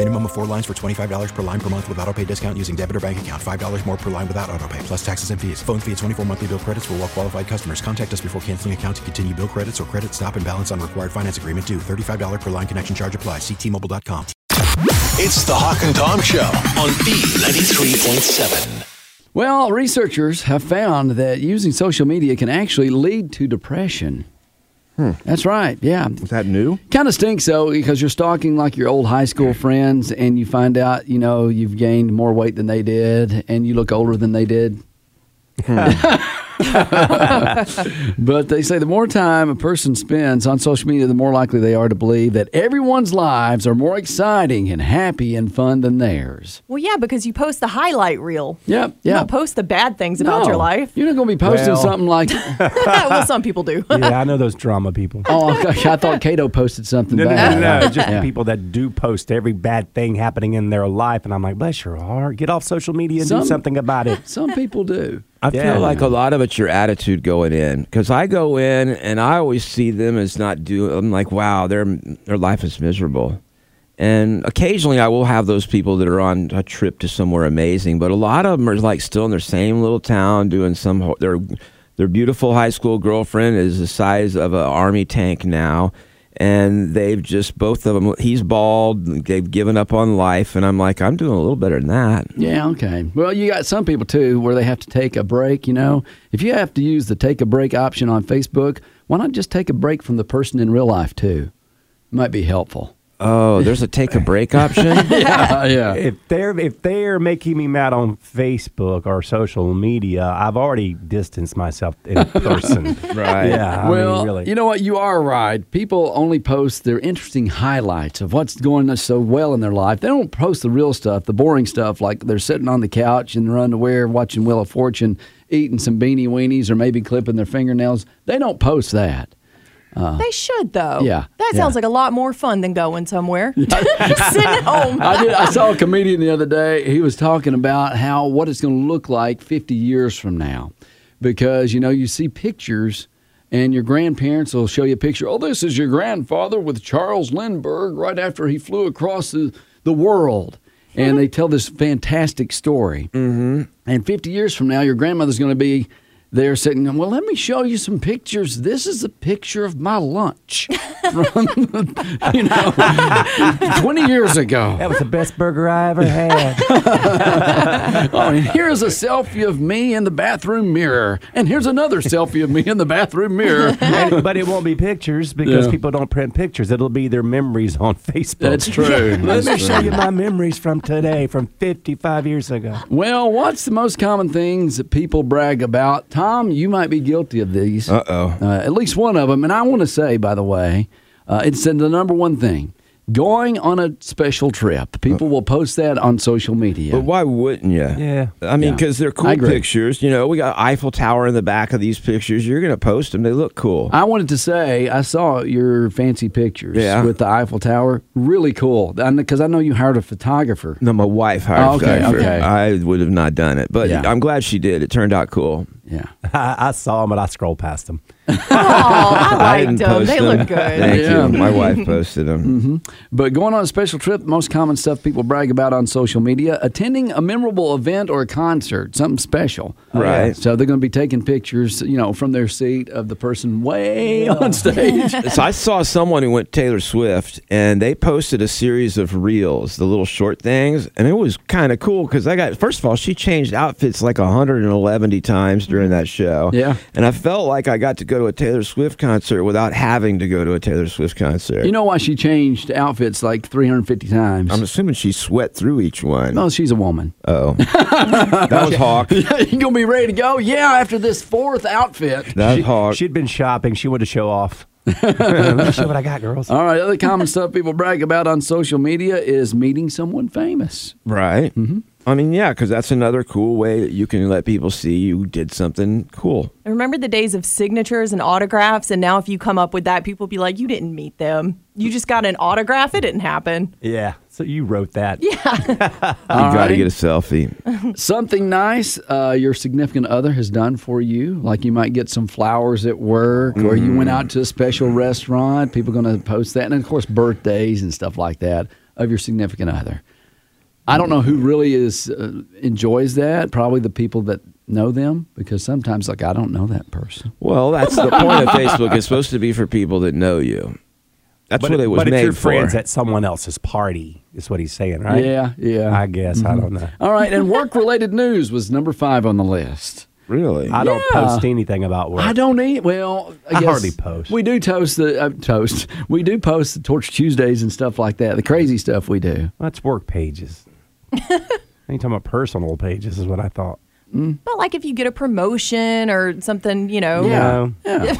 Minimum of four lines for $25 per line per month with auto pay discount using debit or bank account. $5 more per line without auto pay, plus taxes and fees. Phone fee at 24 monthly bill credits for well qualified customers. Contact us before canceling account to continue bill credits or credit stop and balance on required finance agreement due. $35 per line connection charge applies. Ctmobile.com. It's the Hawk and Tom Show on B93.7. Well, researchers have found that using social media can actually lead to depression. Hmm. That's right. Yeah. Is that new? Kind of stinks though because you're stalking like your old high school friends and you find out, you know, you've gained more weight than they did and you look older than they did. Hmm. but they say the more time a person spends on social media, the more likely they are to believe that everyone's lives are more exciting and happy and fun than theirs. Well, yeah, because you post the highlight reel. Yep. You Yeah. don't post the bad things about No, your life. You're not going to be posting Well- something like, well, some people do. yeah, I know those drama people. oh, gosh, I thought Cato posted something No, no, bad. no, no. Just Yeah. people that do post every bad thing happening in their life. And I'm like, bless your heart. Get off social media and Some- do something about it. Some people do. I Yeah. feel like a lot of it's your attitude going in because I go in and I always see them as not do. I'm like, wow, their their life is miserable, and occasionally I will have those people that are on a trip to somewhere amazing, but a lot of them are like still in their same little town doing some. Their their beautiful high school girlfriend is the size of an army tank now. And they've just both of them. He's bald. They've given up on life, and I'm like, I'm doing a little better than that. Yeah, okay. Well, you got some people too where they have to take a break, you know. If you have to use the take a break option on Facebook, why not just take a break from the person in real life too? It Might be helpful. Oh, there's a take a break option. yeah, yeah. If they're if they're making me mad on Facebook or social media, I've already distanced myself in person. Right. Yeah. I well, mean, really. you know what? You are right. People only post their interesting highlights of what's going so well in their life. They don't post the real stuff, the boring stuff, like they're sitting on the couch in their underwear watching Wheel of Fortune, eating some beanie weenies, or maybe clipping their fingernails. They don't post that. They should, though. Yeah, That yeah. sounds like a lot more fun than going somewhere. Sitting at home. I did. I saw a comedian the other day. He was talking about how what it's going to look like 50 years from now, because you know you see pictures, and your grandparents will show you a picture. Oh, this is your grandfather with Charles Lindbergh right after he flew across the the world, and they tell this fantastic story. Mm-hmm. And 50 years from now, your grandmother's going to be. There sitting, well, let me show you some pictures. This is a picture of my lunch from, you know, 20 years ago. that was the best burger I ever had. Oh, and here's a selfie of me in the bathroom mirror. And here's another selfie of me in the bathroom mirror. And- but it won't be pictures because Yeah. people don't print pictures. It'll be their memories on Facebook. That's true. Let me show you my memories from today, from 55 years ago. Well, what's the most common things that people brag about? Tom, you might be guilty of these. Uh-oh. Uh, at least one of them. And I want to say, by the way, uh, it's the number one thing. Going on a special trip. People will post that on social media. But why wouldn't you? Yeah. I mean, Yeah. because they're I cool agree. pictures. You know, we got Eiffel Tower in the back of these pictures. You're going to post them. They look cool. I wanted to say I saw your fancy pictures Yeah. with the Eiffel Tower. Really cool. Because I know you hired a photographer. no, my wife hired Oh, a okay, photographer. okay. I would have not done it, but Yeah. I'm glad she did. It turned out cool. Yeah. I, I saw them, but I scrolled past them. Oh, I liked didn't them. post They them. look good. Thank Yeah. you. My wife posted them. Mm-hmm. But going on a special trip, most common stuff people brag about on social media, attending a memorable event or a concert, something special. Oh, right. So they're going to be taking pictures, you know, from their seat of the person way on stage. so I saw someone who went Taylor Swift, and they posted a series of reels, the little short things, and it was kind of cool because I got first of all, she changed outfits like 111 times during during that show. Yeah. And I felt like I got to go to a Taylor Swift concert without having to go to a Taylor Swift concert. You know why she changed outfits like 350 times? I'm assuming she sweat through each one. no, she's a woman. Oh. that was Hawk. you gonna be ready to go? Yeah, after this fourth outfit. That was Hawk. She'd been shopping. She wanted to show off. Let me show what I got, girls. All right, other common stuff people brag about on social media is meeting someone famous. Right. Mm-hmm. I mean, yeah, because that's another cool way that you can let people see you did something cool. I remember the days of signatures and autographs, and now if you come up with that, people be like, "You didn't meet them. You just got an autograph. It didn't happen." Yeah. So you wrote that. Yeah, you got to get a selfie. Something nice uh, your significant other has done for you, like you might get some flowers at work, or you went out to a special restaurant. People going to post that, and of course, birthdays and stuff like that of your significant other. I don't know who really is uh, enjoys that. Probably the people that know them, because sometimes, like, I don't know that person. Well, that's the point of Facebook. It's supposed to be for people that know you. That's but what it was but made if you're for. friends at someone else's party, is what he's saying, right? Yeah, yeah. I guess. I don't know. All right, and work-related news was number five on the list. really? I don't Yeah. post anything about work. I don't eat. Well, I, I guess hardly post. We do toast the uh, toast. We do post the Torch Tuesdays and stuff like that. The crazy stuff we do. That's work pages. Any talking about personal pages is what I thought. Mm. But like if you get a promotion or something, you know. No,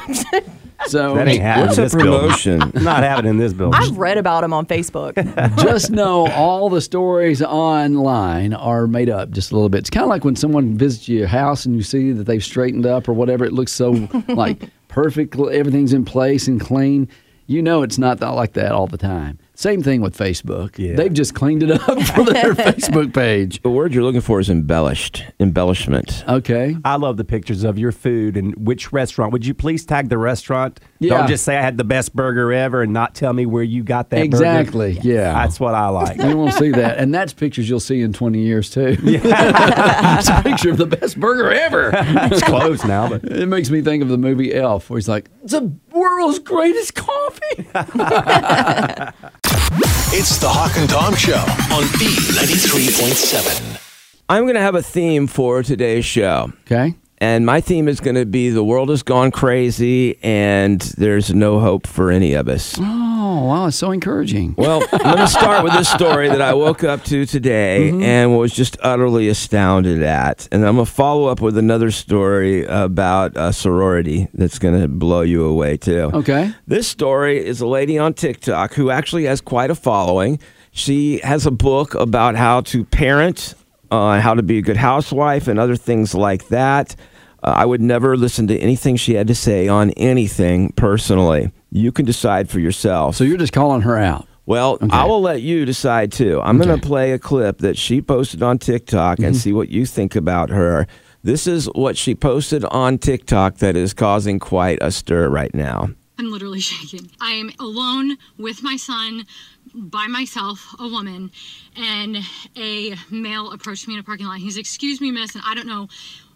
So that ain't happening What's a promotion? Not happening in this building. I've read about them on Facebook. just know all the stories online are made up just a little bit. It's kind of like when someone visits your house and you see that they've straightened up or whatever. It looks so like perfect. Everything's in place and clean. You know it's not that, like that all the time. Same thing with Facebook. Yeah. They've just cleaned it up for their Facebook page. The word you're looking for is embellished. Embellishment. Okay. I love the pictures of your food and which restaurant. Would you please tag the restaurant? Yeah. Don't just say I had the best burger ever and not tell me where you got that burger. Exactly. Yeah. That's what I like. You won't see that. And that's pictures you'll see in 20 years, too. Yeah. it's a picture of the best burger ever. it's closed now, but It makes me think of the movie Elf, where he's like, it's the world's greatest coffee. It's the Hawk and Tom Show on B93.7. I'm going to have a theme for today's show. Okay. And my theme is going to be the world has gone crazy and there's no hope for any of us. Oh, wow. It's so encouraging. Well, I'm going to start with this story that I woke up to today and was just utterly astounded at. And I'm going to follow up with another story about a sorority that's going to blow you away, too. Okay. This story is a lady on TikTok who actually has quite a following. She has a book about how to parent, uh, how to be a good housewife, and other things like that. Uh, I would never listen to anything she had to say on anything personally. You can decide for yourself. So you're just calling her out. Well, I will let you decide too. I'm going to play a clip that she posted on TikTok and see what you think about her. This is what she posted on TikTok that is causing quite a stir right now. I'm literally shaking. I am alone with my son, by myself, a woman, and a male approached me in a parking lot. He's, excuse me, miss, and I don't know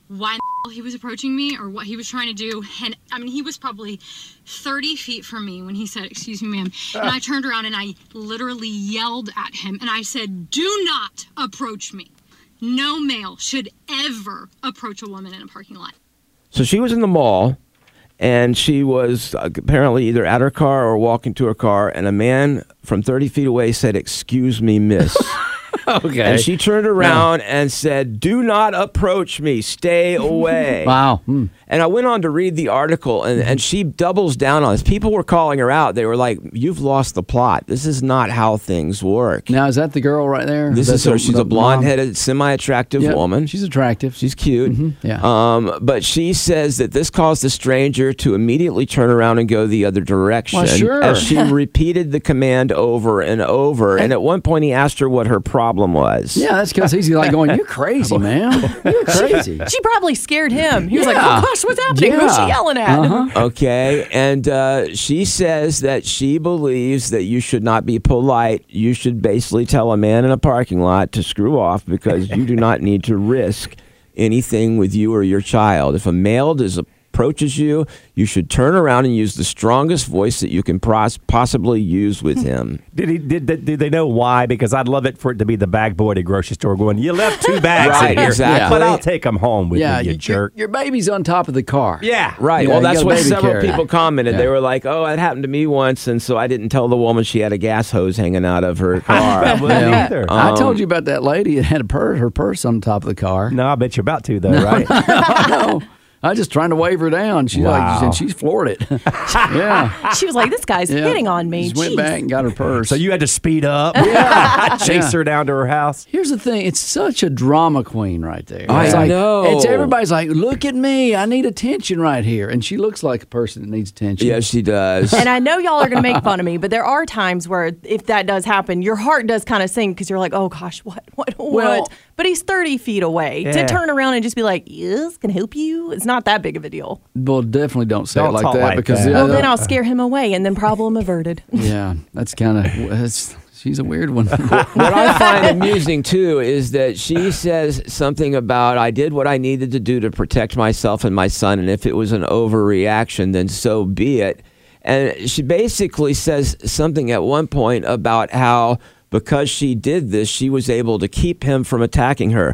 why he was approaching me or what he was trying to do. And I mean, he was probably 30 feet from me when he said, excuse me, ma'am. And I turned around and I literally yelled at him and I said, do not approach me. No male should ever approach a woman in a parking lot. So she was in the mall and she was uh, apparently either at her car or walking to her car, and a man from 30 feet away said, Excuse me, miss. Okay. and she turned around and said, Do not approach me, stay away. Wow. Hmm. And I went on to read the article, and, and she doubles down on this. People were calling her out. They were like, You've lost the plot. This is not how things work. Now, is that the girl right there? This That's is her. She's a blonde headed, semi attractive Yep. woman. She's attractive. She's cute. yeah. Um, but she says that this caused the stranger to immediately turn around and go the other direction. Well, sure. As she repeated the command over and over. And at one point, he asked her what her problem was. yeah, that's because he's like going, You're crazy, man. You're crazy. she probably scared him. He was like, Yeah. "Oh gosh, what's happening? Who's she Yeah. yelling at?" Uh-huh. Okay. And uh, she says that she believes that you should not be polite. You should basically tell a man in a parking lot to screw off because you do not need to risk anything with you or your child. If a male does approaches you, you should turn around and use the strongest voice that you can pros- possibly use with him. Did he? Did, did, did they know why? Because I'd love it for it to be the bag boy at a grocery store going, "You left two bags Right, in here, exactly. but I'll take them home with yeah, me, you your- jerk." Your, baby's on top of the car. Yeah, Right. Yeah, well, you that's got a what several carrier. people commented. Yeah. They were like, "Oh, it happened to me once, and so I didn't tell the woman she had a gas hose hanging out of her car." I wouldn't Yeah. I Um, told you about that lady that had a purse, her purse on top of the car. no, I bet you're about to though, right? no, I was just trying to wave her down. She like, and she's floored it. yeah, She was like, "This guy's yeah. hitting on me." Just went back and got her purse. so you had to speed up, yeah, chase Yeah. her down to her house. Here's the thing: it's such a drama queen right there. I it's like, know. It's everybody's like, "Look at me! I need attention right here," and she looks like a person that needs attention. yeah, she does. And I know y'all are going to make fun of me, but there are times where if that does happen, your heart does kind of sink because you're like, oh gosh, what, what, Well- what? But he's 30 feet away. Yeah. To turn around and just be like, yes, can I help you? It's not that big of a deal. Well, definitely don't say Don't it like that like because that. Well, then uh, I'll scare him away and then problem averted. yeah, that's kind of she's a weird one. what I find amusing too is that she says something about I did what I needed to do to protect myself and my son, and if it was an overreaction, then so be it. And she basically says something at one point about how because she did this, she was able to keep him from attacking her.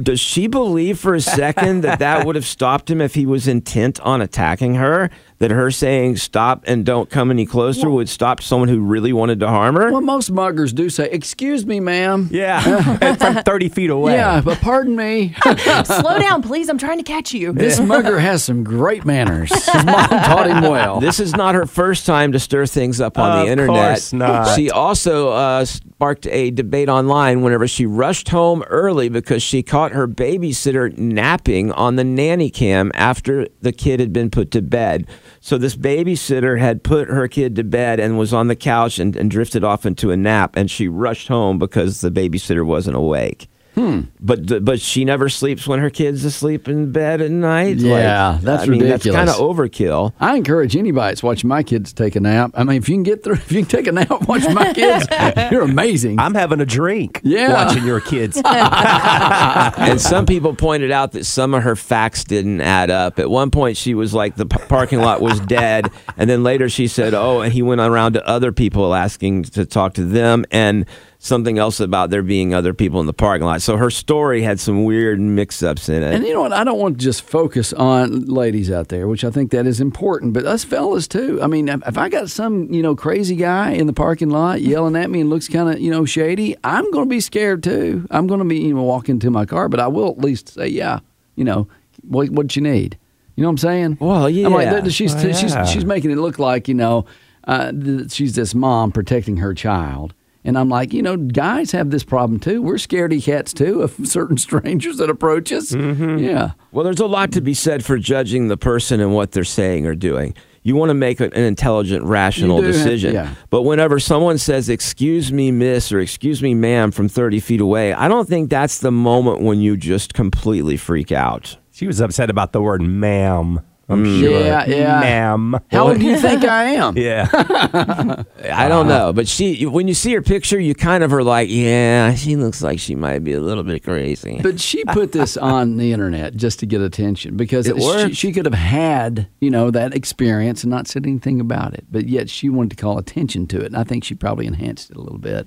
Does she believe for a second that that would have stopped him if he was intent on attacking her? That her saying stop and don't come any closer would stop someone who really wanted to harm her? well, most muggers do say, "Excuse me, ma'am." Yeah, and from thirty feet away. Yeah, but pardon me. Slow down, please. I'm trying to catch you. this mugger has some great manners. His mom taught him well. This is not her first time to stir things up on Of the internet. course not. She also uh, sparked a debate online whenever she rushed home early because she caught her babysitter napping on the nanny cam after the kid had been put to bed. So this babysitter had put her kid to bed and was on the couch and, and drifted off into a nap, and she rushed home because the babysitter wasn't awake. Hmm. But but she never sleeps when her kid's asleep in bed at night. Yeah, Like, that's I mean, That's kind of overkill. I encourage anybody that's watching my kids take a nap. I mean, if you can get through, if you can take a nap watch my kids, you're amazing. I'm having a drink. Yeah. watching your kids. and some people pointed out that some of her facts didn't add up. At one point, she was like the p- parking lot was dead, and then later she said, "Oh," and he went around to other people asking to talk to them, and something else about there being other people in the parking lot. So her story had some weird mix-ups in it. And you know what? I don't want to just focus on ladies out there, which I think that is important, but us fellas too. I mean, if I got some, you know, crazy guy in the parking lot yelling at me and looks kind of, you know, shady, I'm going to be scared too. I'm going to be, you know, walking to my car, but I will at least say, yeah, you know, what what you need. You know what I'm saying? Well, I'm like, yeah. she's yeah. she's she's making it look like, you know, uh, she's this mom protecting her child. And I'm like, you know, guys have this problem too. We're scaredy cats too of certain strangers that approach us. Mm-hmm. Yeah. Well, there's a lot to be said for judging the person and what they're saying or doing. You want to make an intelligent, rational You do have- decision. yeah. But whenever someone says, Excuse me, miss, or Excuse me, ma'am, from 30 feet away, I don't think that's the moment when you just completely freak out. She was upset about the word ma'am. I'm Mm. sure. Yeah, yeah. Ma'am. How old do you think I am? Yeah. I don't know. But she, when you see her picture, you kind of are like, Yeah, she looks like she might be a little bit crazy. But she put this on the internet just to get attention because It she, she could have had, you know, that experience and not said anything about it. But yet she wanted to call attention to it. And I think she probably enhanced it a little bit.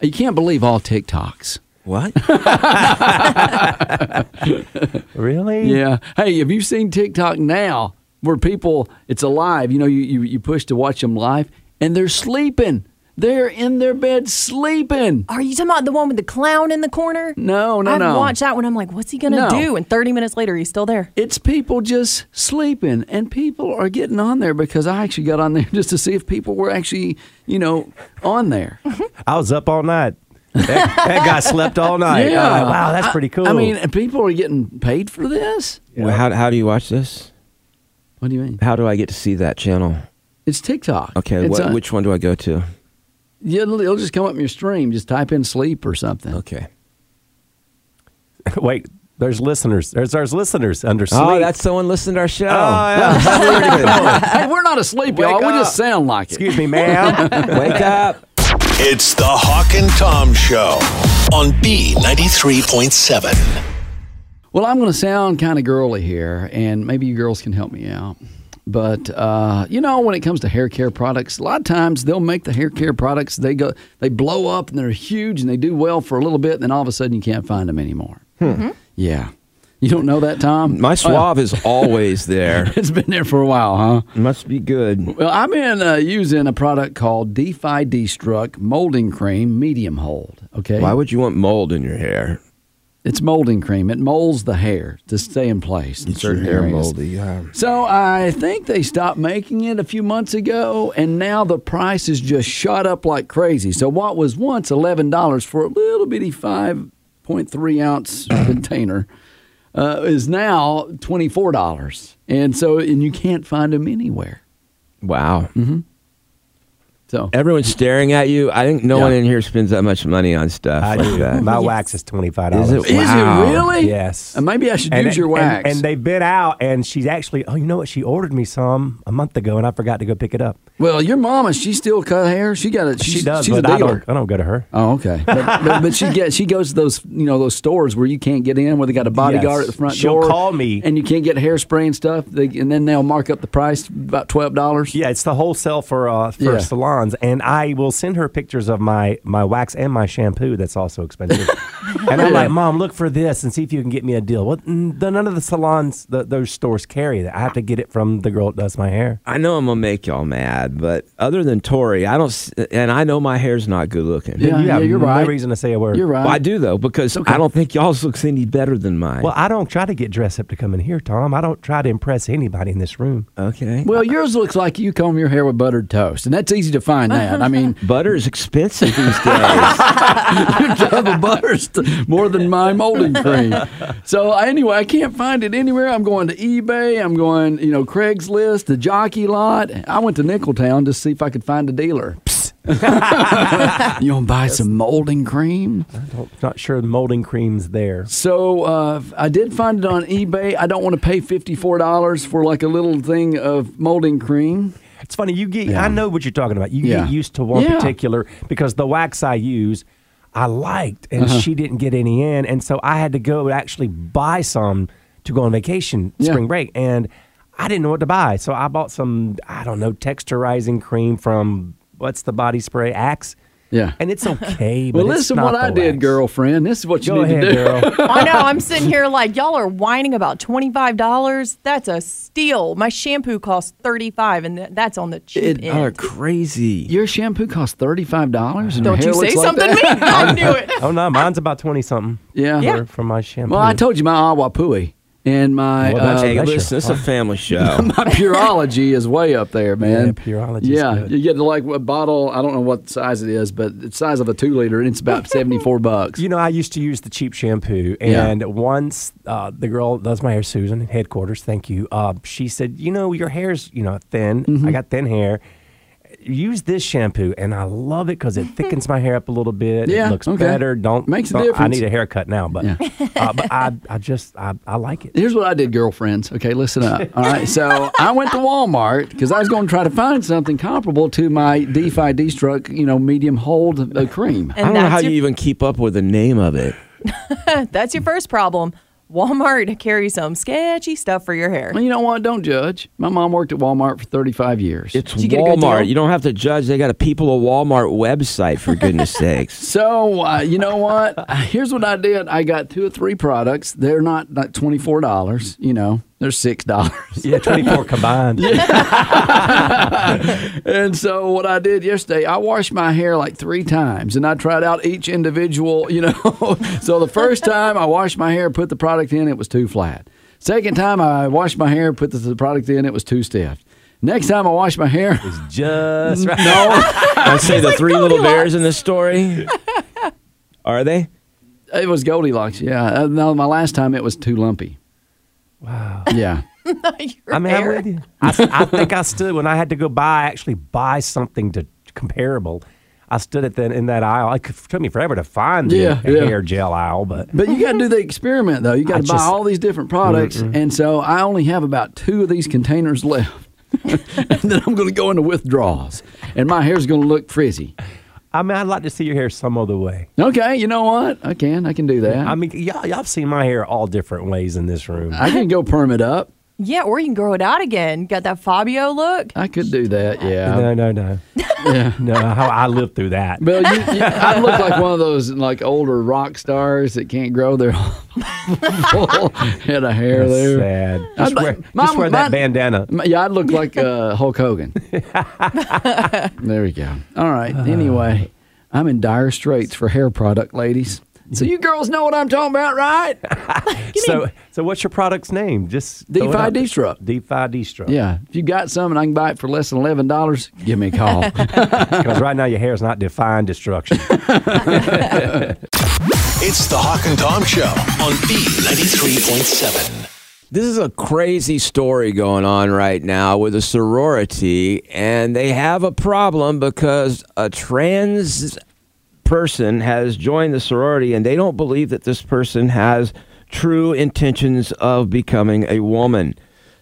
You can't believe all TikToks. What? really? Yeah. Hey, have you seen TikTok now where people, it's alive, you know, you, you, you push to watch them live and they're sleeping. They're in their bed sleeping. Are you talking about the one with the clown in the corner? No, no, I've no. watched that one. I'm like, what's he going to No. do? And 30 minutes later, he's still there. It's people just sleeping, and people are getting on there because I actually got on there just to see if people were actually, you know, on there. I was up all night. That, that guy slept all night. Yeah. I'm like, wow, that's pretty cool. I mean, and people are getting paid for this. Well, how, how do you watch this? What do you mean? How do I get to see that channel? It's TikTok. Okay, It's what, a- which one do I go to? Yeah, it'll, it'll just come up in your stream. Just type in sleep or something. Okay. wait, there's listeners. There's there's listeners under oh, sleep. Oh, that's someone listening to our show. Oh, yeah. hey, we're not asleep, y'all. Wake We just sound like it. Excuse me, ma'am. Wake up. It's the Hawk and Tom Show on B93.7. Well, I'm going to sound kind of girly here, and maybe you girls can help me out. But uh, you know, when it comes to hair care products, a lot of times they'll make the hair care products they go they blow up and they're huge and they do well for a little bit, and then all of a sudden you can't find them anymore. Yeah, you don't know that, Tom? My suave is always there. it's been there for a while, huh? Must be good. Well, I've been uh, using a product called Defy Destruct Molding Cream Medium Hold. Okay, Why would you want mold in your hair? it's molding cream. It molds the hair to stay in place It's your hair areas. moldy. Yeah. So I think they stopped making it a few months ago, and now the price has just shot up like crazy. So what was once eleven dollars for a little bitty five point three ounce container uh, is now twenty four dollars, and so and you can't find them anywhere. Wow. Mm-hmm. So Everyone's staring at you. I think no Yeah. one in here spends that much money on stuff I like do. that. My wax is twenty five Is dollars. it? Wow. is it really? Yes. Uh, maybe I should And use it- your wax. And, they've been out, and she's actually, oh, you know what? She ordered me some a month ago, and I forgot to go pick it up. well, your mama, she still cut hair. She got it. She does, She's but a I dealer. don't. I don't go to her. Oh, okay. But, but, but she get she goes to those you know those stores where you can't get in, where they got a bodyguard Yes. at the front She'll door. call me. and you can't get hairspray and stuff. They, and then they'll mark up the price about twelve dollars. Yeah, it's the wholesale for uh, for Yeah. Salons, and I will send her pictures of my my wax and my shampoo. That's also expensive. and I'm like, Mom, look for this and see if you can get me a deal. Well, the, none of the salons, the, those stores carry that. I have to get it from the girl that does my hair. I know I'm gonna make y'all mad, but other than Tori, I don't. And I know my hair's not good looking. Yeah, you have you're no right. reason to say a word. You're right. Well, I do though because okay. I don't think y'all's looks any better than mine. Well, I don't try to get dressed up to come in here, Tom. I don't try to impress anybody in this room. okay. Well, yours looks like you comb your hair with buttered toast, and that's easy to find. That I mean, butter is expensive these days. your tub of butter's more than my molding cream. So anyway, I can't find it anywhere. I'm going to eBay. I'm going, you know, Craigslist, the Jockey Lot. I went to Nicholtown to see if I could find a dealer. You want to buy some molding cream? I'm not sure the molding cream's there. So uh, I did find it on eBay. I don't want to pay fifty-four dollars for like a little thing of molding cream. It's funny. You get. Yeah. I know what you're talking about. You Yeah. get used to one Yeah. particular because the wax I use, I liked, and Uh-huh. she didn't get any in, and so I had to go actually buy some to go on vacation Yeah. spring break, and I didn't know what to buy, so I bought some. I don't know texturizing cream from what's the body spray Axe. Yeah. And it's okay. But Well, listen not what I the did, wax. girlfriend. This is what you Go need ahead, to do. girl. I know. I'm sitting here like y'all are whining about twenty five dollars. That's a steal. My shampoo costs thirty five, and that's on the cheap It- end. are crazy. Your shampoo costs thirty-five dollars, and Don't you say looks like something to that? me? I knew it. Oh no, mine's about twenty something. Yeah. Yeah. For, for my shampoo. Well, I told you my Awapuhi and my uh, Hey, listen, it's a family show. my Pureology is way up there, man. Yeah, Pureology's Yeah, good. you get like a bottle. I don't know what size it is, but it's the size of a two liter, and it's about seventy-four bucks. You know, I used to use the cheap shampoo, Yeah. and once uh, the girl does my hair, Susan, headquarters, thank you. Uh, she said, "You know, your hair's you know thin. Mm-hmm. I got thin hair. Use this shampoo, and I love it because it thickens my hair up a little bit. Yeah, it looks okay. better. Don't Makes a don't- I difference. need a haircut now, but Yeah. uh, but I I just I, I like it. Here's what I did, girlfriends. Okay, listen up. All right, so I went to Walmart because I was going to try to find something comparable to my Defy Destruct, you know, medium hold uh, cream. I don't know how your, you even keep up with the name of it. that's your first problem. Walmart carries some sketchy stuff for your hair. Well, you know what? Don't judge. My mom worked at Walmart for 35 years. It's Did you get a good Walmart. deal? You don't have to judge. They got a People of Walmart website for goodness sakes. So uh, you know what? Here's what I did. I got two or three products. They're not like twenty four dollars. You know, they're six dollars. Yeah, twenty four combined. and so what I did yesterday, I washed my hair like three times, and I tried out each individual. You know, so the first time I washed my hair, put the product in, it was too flat. Second time I washed my hair, put the, the product in, it was too stiff. Next time I washed my hair, it's Just right. no, I say the three little bears in this story. Are they? it was Goldilocks. Yeah, uh, no, my last time it was too lumpy. Wow. Yeah. Your I mean, I'm with you. I, s- I think I stood when I had to go buy, actually buy something to comparable. I stood at the, in that aisle. It took me forever to find the Yeah, yeah. hair gel aisle, but But you got to do the experiment though. You got to buy all these different products, mm-hmm. and so I only have about two of these containers left, and then I'm going to go into withdrawals, and my hair's going to look frizzy. I mean, I'd like to see your hair some other way. Okay, you know what? I can. I can do that. I mean, y'all, y'all have seen my hair all different ways in this room. I can go perm it up. Yeah, or you can grow it out again. Got that Fabio look. I could do that. Yeah. No, no, no. Yeah. No, I, I lived through that. Well, you, you, I look like one of those like older rock stars that can't grow their full head of hair That's there. sad. I'd Just like- wear, just Mom, wear that mine- bandana. Yeah, I'd look like uh, Hulk Hogan. there we go. All right. Anyway, I'm in dire straits for hair product, ladies. So you girls know what I'm talking about, right? So, so what's your product's name? Just throw it D-Fi out. D-Struct. D-Fi D-Struct. Yeah. If you got some and I can buy it for less than eleven dollars, give me a call. Because right now your hair is not defying destruction. It's the Hawk and Tom Show on B93.7. This is a crazy story going on right now with a sorority, and they have a problem because a trans person has joined the sorority and they don't believe that this person has true intentions of becoming a woman.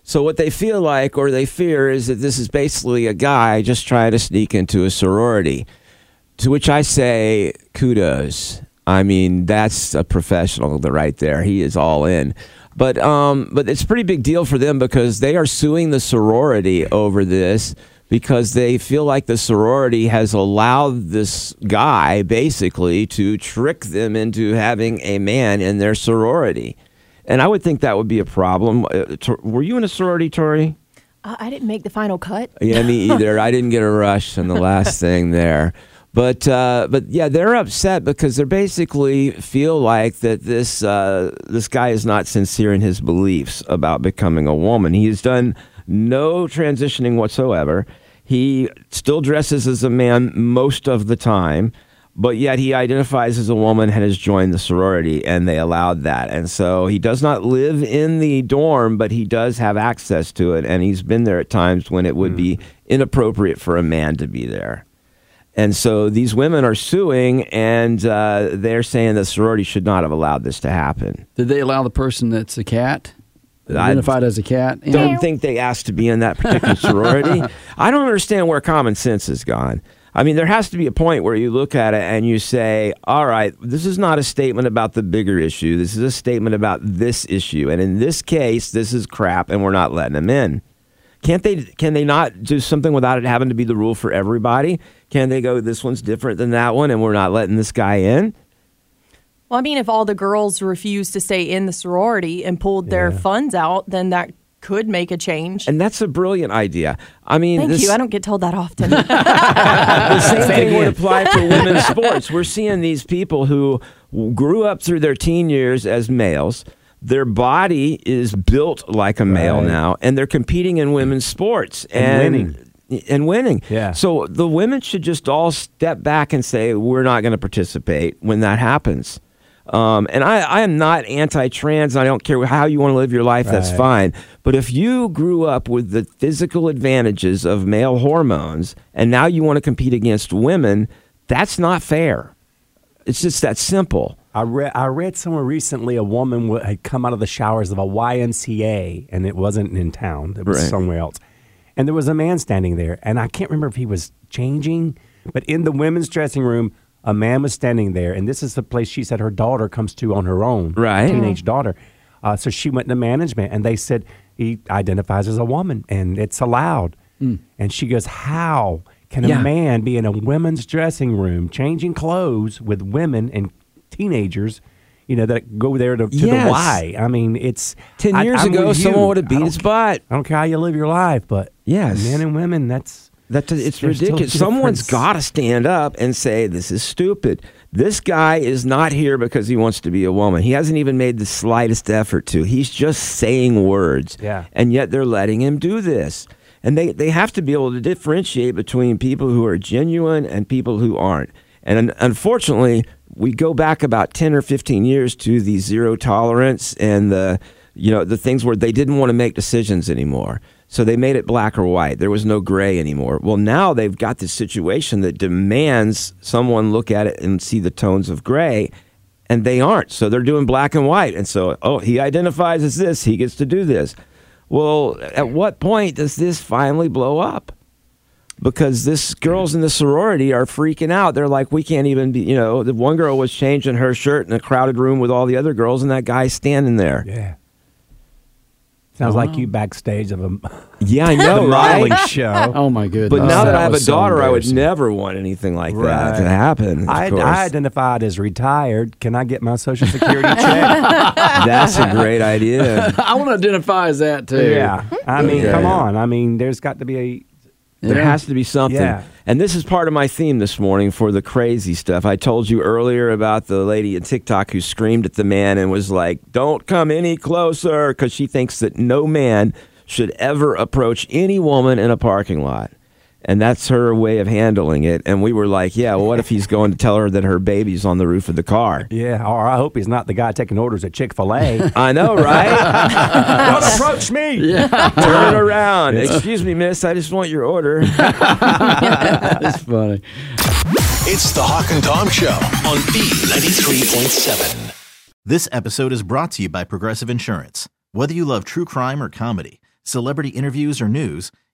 So, what they feel like or they fear is that this is basically a guy just trying to sneak into a sorority. To which I say, kudos. I mean, that's a professional right there. He is all in. But um, but it's a pretty big deal for them because they are suing the sorority over this because they feel like the sorority has allowed this guy basically to trick them into having a man in their sorority. And I would think that would be a problem. Uh, were you in a sorority, Tori? Uh, I didn't make the final cut. Yeah, me either. I didn't get a rush on the last thing there. But uh, but yeah, they're upset because they basically feel like that this uh, this guy is not sincere in his beliefs about becoming a woman. He has done no transitioning whatsoever. He still dresses as a man most of the time, but yet he identifies as a woman and has joined the sorority, and they allowed that. And so he does not live in the dorm, but he does have access to it, and he's been there at times when it would be inappropriate for a man to be there. And so these women are suing, and uh, they're saying the sorority should not have allowed this to happen. Did they allow the person that's a cat, I identified as a cat? Don't think they asked to be in that particular sorority. I don't understand where common sense has gone. I mean, there has to be a point where you look at it and you say, all right, this is not a statement about the bigger issue. This is a statement about this issue. And in this case, this is crap, and we're not letting them in. Can't they? Can they not do something without it having to be the rule for everybody? Can they go? This one's different than that one, and we're not letting this guy in. Well, I mean, if all the girls refused to stay in the sorority and pulled their funds out, then that could make a change. And that's a brilliant idea. I mean, Thank this, you. I don't get told that often. the same thing would apply for women's sports. We're seeing these people who grew up through their teen years as males. Their body is built like a male Right. now, and they're competing in women's sports And winning. And winning. Yeah. So the women should just all step back and say, "We're not going to participate when that happens." Um, and I, I am not anti-trans. and I don't care how you want to live your life. That's fine. But if you grew up with the physical advantages of male hormones, and now you want to compete against women, that's not fair. It's just that simple. I read I read somewhere recently a woman w- had come out of the showers of a YMCA and it wasn't in town. It was Right. somewhere else. And there was a man standing there and I can't remember if he was changing, but in the women's dressing room a man was standing there and this is the place she said her daughter comes to on her own. Right. Teenage daughter. Uh, so she went to management and they said he identifies as a woman and it's allowed. And she goes, How can a Yeah. man be in a women's dressing room changing clothes with women and teenagers, you know, that go there to, to Yes. the Y? I mean, it's 10 I- years I'm ago, with you. someone would have I beat don't his butt. I don't care how you live your life, but Yes. men and women, that's That's it's There's ridiculous. Someone's got to stand up and say this is stupid. This guy is not here because he wants to be a woman. He hasn't even made the slightest effort to. He's just saying words. Yeah. And yet they're letting him do this. And they, they have to be able to differentiate between people who are genuine and people who aren't. And unfortunately, we go back about 10 or 15 years to the zero tolerance and the you know the things where they didn't want to make decisions anymore. So they made it black or white. There was no gray anymore. Well, now they've got this situation that demands someone look at it and see the tones of gray, and they aren't. So they're doing black and white. And so, oh, he identifies as this, he gets to do this. Well, at what point does this finally blow up? because this girls in the sorority are freaking out. They're like, we can't even be. You know, the one girl was changing her shirt in a crowded room with all the other girls, and that guy's standing there. Yeah. Sounds like you backstage of a Yeah, I know, the modeling show. Oh my goodness! But now that, I have a was so daughter, I would never want anything like that to happen. I, course. I identified as retired. Can I get my social security check? That's a great idea. I want to identify as that too. yeah. I mean, Yeah. come on. I mean, there's got to be a. There has to be something. Yeah. And this is part of my theme this morning for the crazy stuff. I told you earlier about the lady in TikTok who screamed at the man and was like, Don't come any closer, because she thinks that no man should ever approach any woman in a parking lot. And that's her way of handling it. And we were like, Yeah, well, what if he's going to tell her that her baby's on the roof of the car? Yeah. Or I hope he's not the guy taking orders at Chick fil A. I know, right? Don't approach me. Turn around. Excuse me, miss. I just want your order. That's funny. It's the Hawk and Tom Show on B93.7. This episode is brought to you by Progressive Insurance. Whether you love true crime or comedy, celebrity interviews or news,